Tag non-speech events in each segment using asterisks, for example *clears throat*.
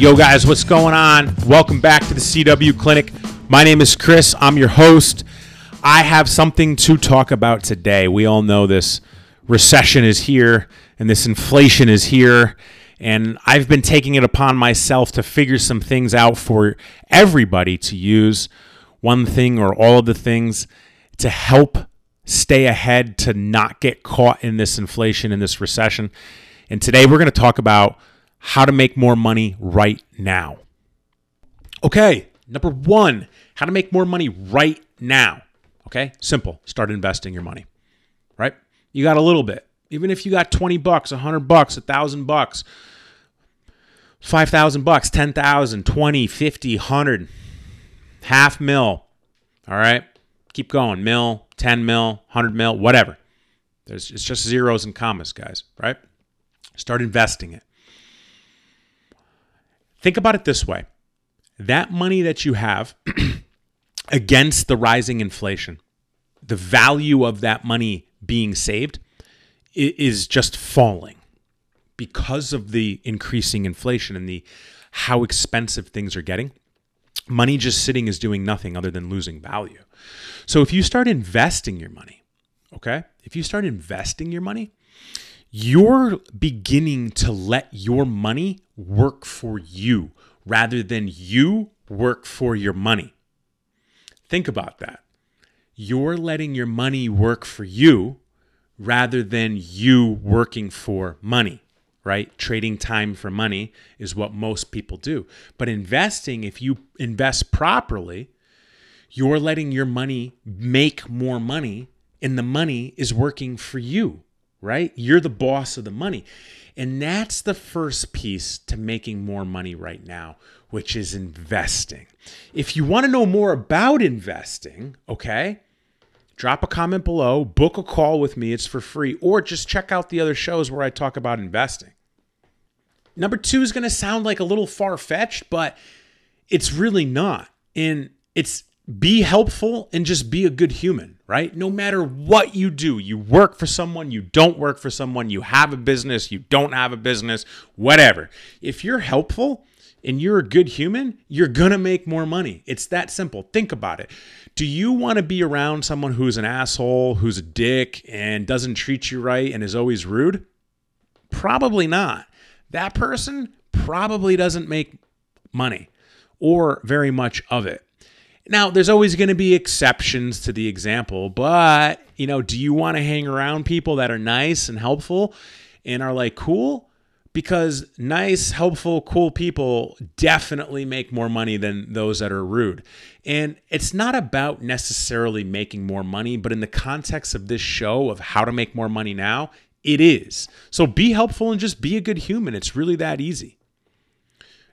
Yo, guys, what's going on? Welcome back to the CW Clinic. My name is Chris. I'm your host. I have something to talk about today. We all know this recession is here and this inflation is here. And I've been taking it upon myself to figure some things out for everybody to use one thing or all of the things to help stay ahead, to not get caught in this inflation, in this recession. And today we're going to talk about how to make more money right now. Okay, number one, how to make more money right now. Okay, simple. Start investing your money, right? You got a little bit. Even if you got 20 bucks, 100 bucks, 1,000 bucks, 5,000 bucks, 10,000, 20, 50, 100, half mil. All right, keep going. Mil, 10 mil, 100 mil, whatever. There's, it's just zeros and commas, guys, right? Start investing it. Think about it this way that money that you have *clears throat* against the rising inflation, the value of that money being saved is just falling because of the increasing inflation and the how expensive things are getting. Money just sitting is doing nothing other than losing value. So if you start investing your money, okay? If you start investing your money, you're beginning to let your money work for you rather than you work for your money. Think about that. You're letting your money work for you rather than you working for money, right? Trading time for money is what most people do. But investing, if you invest properly, you're letting your money make more money and the money is working for you right? You're the boss of the money. And that's the first piece to making more money right now, which is investing. If you want to know more about investing, okay, drop a comment below, book a call with me, it's for free, or just check out the other shows where I talk about investing. Number two is going to sound like a little far fetched, but it's really not. And it's be helpful and just be a good human, right? No matter what you do, you work for someone, you don't work for someone, you have a business, you don't have a business, whatever. If you're helpful and you're a good human, you're going to make more money. It's that simple. Think about it. Do you want to be around someone who's an asshole, who's a dick, and doesn't treat you right and is always rude? Probably not. That person probably doesn't make money or very much of it. Now, there's always going to be exceptions to the example, but, you know, do you want to hang around people that are nice and helpful and are like cool? Because nice, helpful, cool people definitely make more money than those that are rude. And it's not about necessarily making more money, but in the context of this show of how to make more money now, it is. So be helpful and just be a good human. It's really that easy.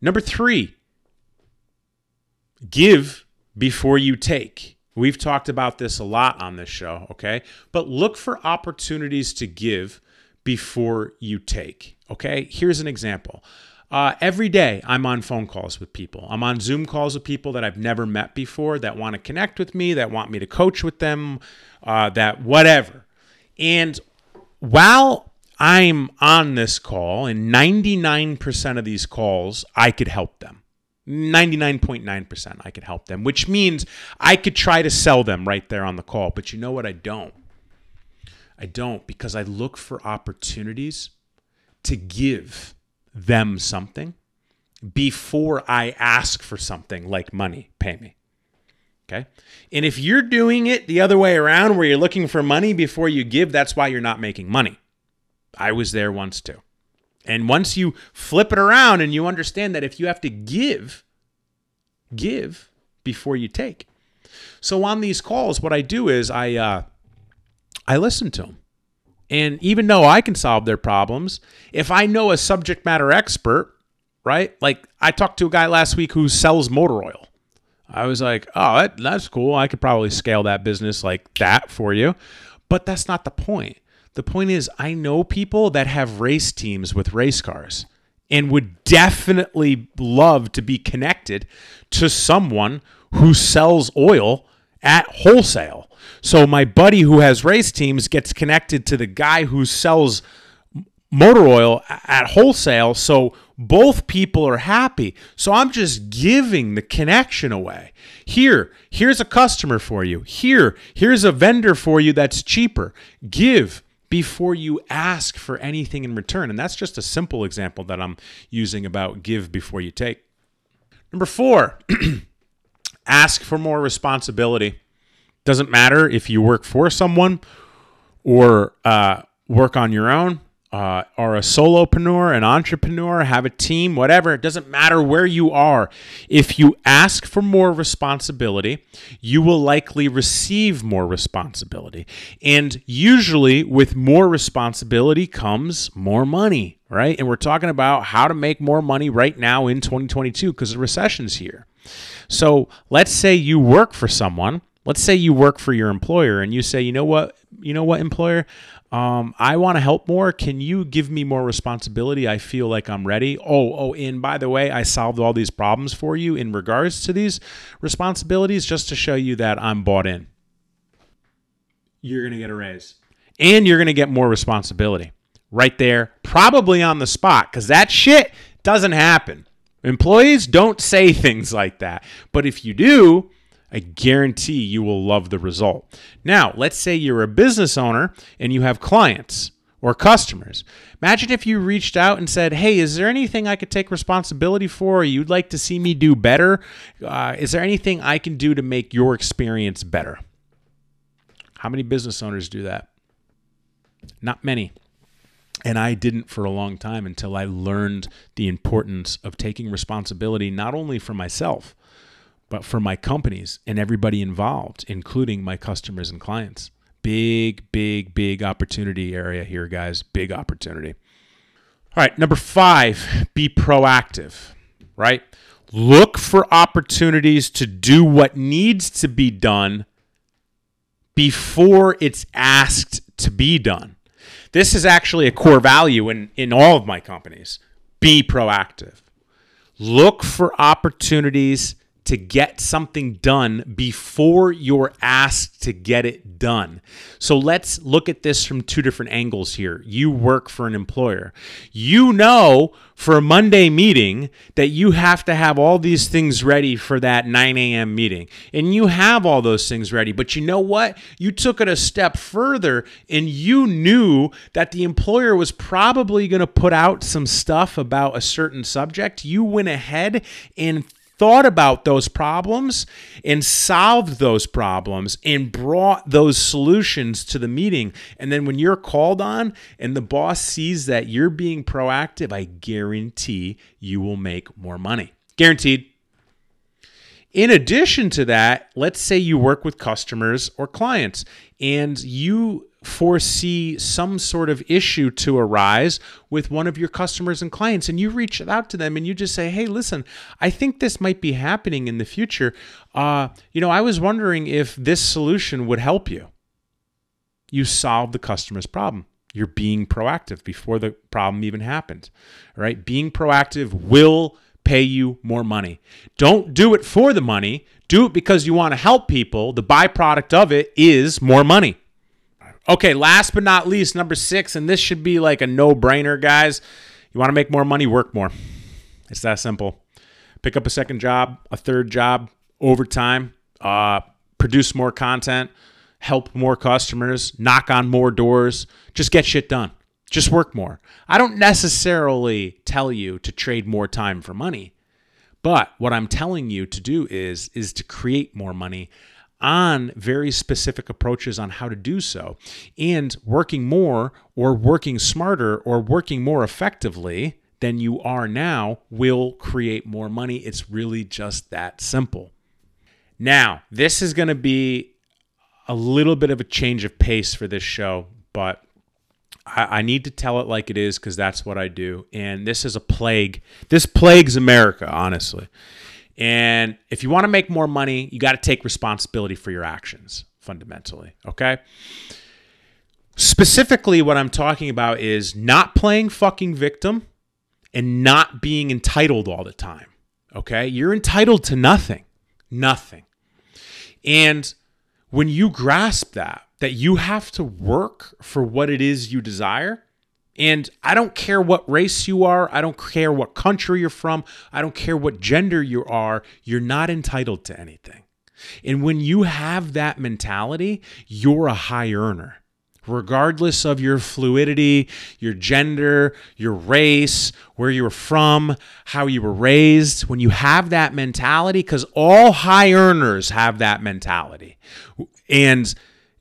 Number three, give before you take. We've talked about this a lot on this show, okay? But look for opportunities to give before you take, okay? Here's an example. Uh, every day, I'm on phone calls with people. I'm on Zoom calls with people that I've never met before that want to connect with me, that want me to coach with them, uh, that whatever. And while I'm on this call, and 99% of these calls, I could help them. 99.9% I could help them, which means I could try to sell them right there on the call. But you know what? I don't. I don't because I look for opportunities to give them something before I ask for something like money, pay me. Okay. And if you're doing it the other way around where you're looking for money before you give, that's why you're not making money. I was there once too. And once you flip it around and you understand that if you have to give, give before you take. So on these calls, what I do is I uh, I listen to them, And even though I can solve their problems, if I know a subject matter expert, right? Like I talked to a guy last week who sells motor oil. I was like, oh, that, that's cool. I could probably scale that business like that for you. But that's not the point. The point is, I know people that have race teams with race cars and would definitely love to be connected to someone who sells oil at wholesale. So my buddy who has race teams gets connected to the guy who sells motor oil at wholesale. So both people are happy. So I'm just giving the connection away. Here, here's a customer for you. Here, here's a vendor for you that's cheaper. Give before you ask for anything in return. And that's just a simple example that I'm using about give before you take. Number four, *clears throat* ask for more responsibility. Doesn't matter if you work for someone or uh, work on your own uh, are a solopreneur, an entrepreneur, have a team, whatever, it doesn't matter where you are. If you ask for more responsibility, you will likely receive more responsibility. And usually, with more responsibility comes more money, right? And we're talking about how to make more money right now in 2022 because the recession's here. So let's say you work for someone. Let's say you work for your employer and you say, you know what, you know what, employer, um, I want to help more. Can you give me more responsibility? I feel like I'm ready. Oh, oh, and by the way, I solved all these problems for you in regards to these responsibilities just to show you that I'm bought in. You're going to get a raise and you're going to get more responsibility right there, probably on the spot, because that shit doesn't happen. Employees don't say things like that. But if you do, I guarantee you will love the result. Now, let's say you're a business owner and you have clients or customers. Imagine if you reached out and said, Hey, is there anything I could take responsibility for? You'd like to see me do better? Uh, is there anything I can do to make your experience better? How many business owners do that? Not many. And I didn't for a long time until I learned the importance of taking responsibility not only for myself, but for my companies and everybody involved, including my customers and clients. Big, big, big opportunity area here, guys. Big opportunity. All right, number five, be proactive, right? Look for opportunities to do what needs to be done before it's asked to be done. This is actually a core value in, in all of my companies. Be proactive. Look for opportunities to get something done before you're asked to get it done. So let's look at this from two different angles here. You work for an employer. You know for a Monday meeting that you have to have all these things ready for that 9 a.m. meeting. And you have all those things ready. But you know what? You took it a step further and you knew that the employer was probably going to put out some stuff about a certain subject. You went ahead and thought about those problems and solved those problems and brought those solutions to the meeting. And then when you're called on and the boss sees that you're being proactive, I guarantee you will make more money. Guaranteed. In addition to that, let's say you work with customers or clients and you foresee some sort of issue to arise with one of your customers and clients and you reach out to them and you just say hey listen i think this might be happening in the future. Uh, you know i was wondering if this solution would help you. You solve the customer's problem. You're being proactive before the problem even happened right? Being proactive will pay you more money don't do it for the money do it because you want to help people the byproduct of it is more money Okay, last but not least, number six, and this should be like a no brainer, guys. You want to make more money, work more. It's that simple. Pick up a second job, a third job, overtime, uh, produce more content, help more customers, knock on more doors, just get shit done. Just work more. I don't necessarily tell you to trade more time for money, but what I'm telling you to do is is to create more money on very specific approaches on how to do so. And working more or working smarter or working more effectively than you are now will create more money. It's really just that simple. Now, this is going to be a little bit of a change of pace for this show, but I, I need to tell it like it is because that's what I do. And this is a plague. This plagues America, honestly. And if you want to make more money, you got to take responsibility for your actions, fundamentally. Okay. Specifically, what I'm talking about is not playing fucking victim and not being entitled all the time. Okay. You're entitled to nothing, nothing. And when you grasp that, that you have to work for what it is you desire, and I don't care what race you are, I don't care what country you're from, I don't care what gender you are, you're not entitled to anything. And when you have that mentality, you're a high earner regardless of your fluidity, your gender, your race, where you were from, how you were raised, when you have that mentality, because all high earners have that mentality. And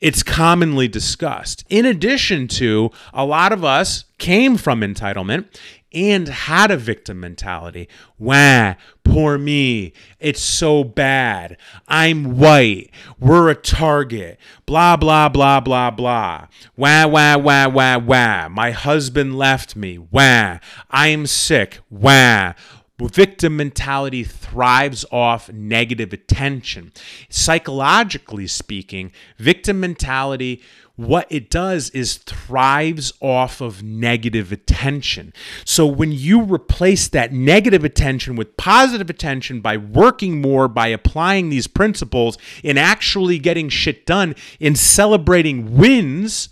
it's commonly discussed. In addition to, a lot of us came from entitlement and had a victim mentality. Wah, poor me. It's so bad. I'm white. We're a target. Blah, blah, blah, blah, blah. Wah, wah, wah, wah, wah. My husband left me. Wah. I'm sick. Wah. Victim mentality thrives off negative attention. Psychologically speaking, victim mentality what it does is thrives off of negative attention. So when you replace that negative attention with positive attention by working more, by applying these principles, in actually getting shit done, in celebrating wins,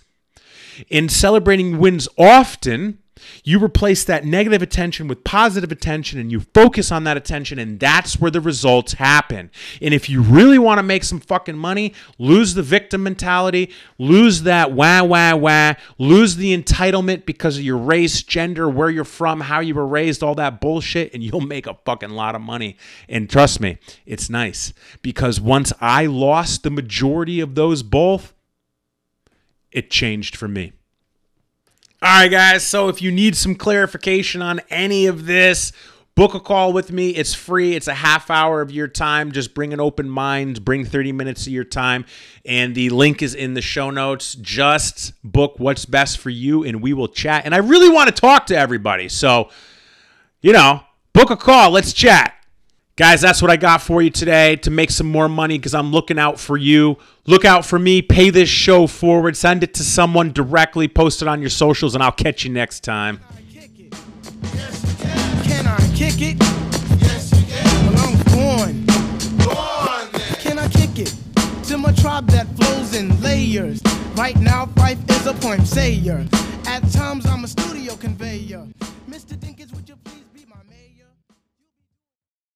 in celebrating wins often, you replace that negative attention with positive attention and you focus on that attention, and that's where the results happen. And if you really want to make some fucking money, lose the victim mentality, lose that wah, wah, wah, lose the entitlement because of your race, gender, where you're from, how you were raised, all that bullshit, and you'll make a fucking lot of money. And trust me, it's nice because once I lost the majority of those both, it changed for me. All right, guys. So if you need some clarification on any of this, book a call with me. It's free. It's a half hour of your time. Just bring an open mind, bring 30 minutes of your time. And the link is in the show notes. Just book what's best for you, and we will chat. And I really want to talk to everybody. So, you know, book a call. Let's chat. Guys, that's what I got for you today to make some more money because I'm looking out for you. Look out for me. Pay this show forward. Send it to someone directly. Post it on your socials, and I'll catch you next time. Can I kick it? Yes, you can. Well, I'm born. Go then. Can I kick it? To my tribe that flows in layers. Right now, Phife is a point sayer. At times, I'm a studio conveyor.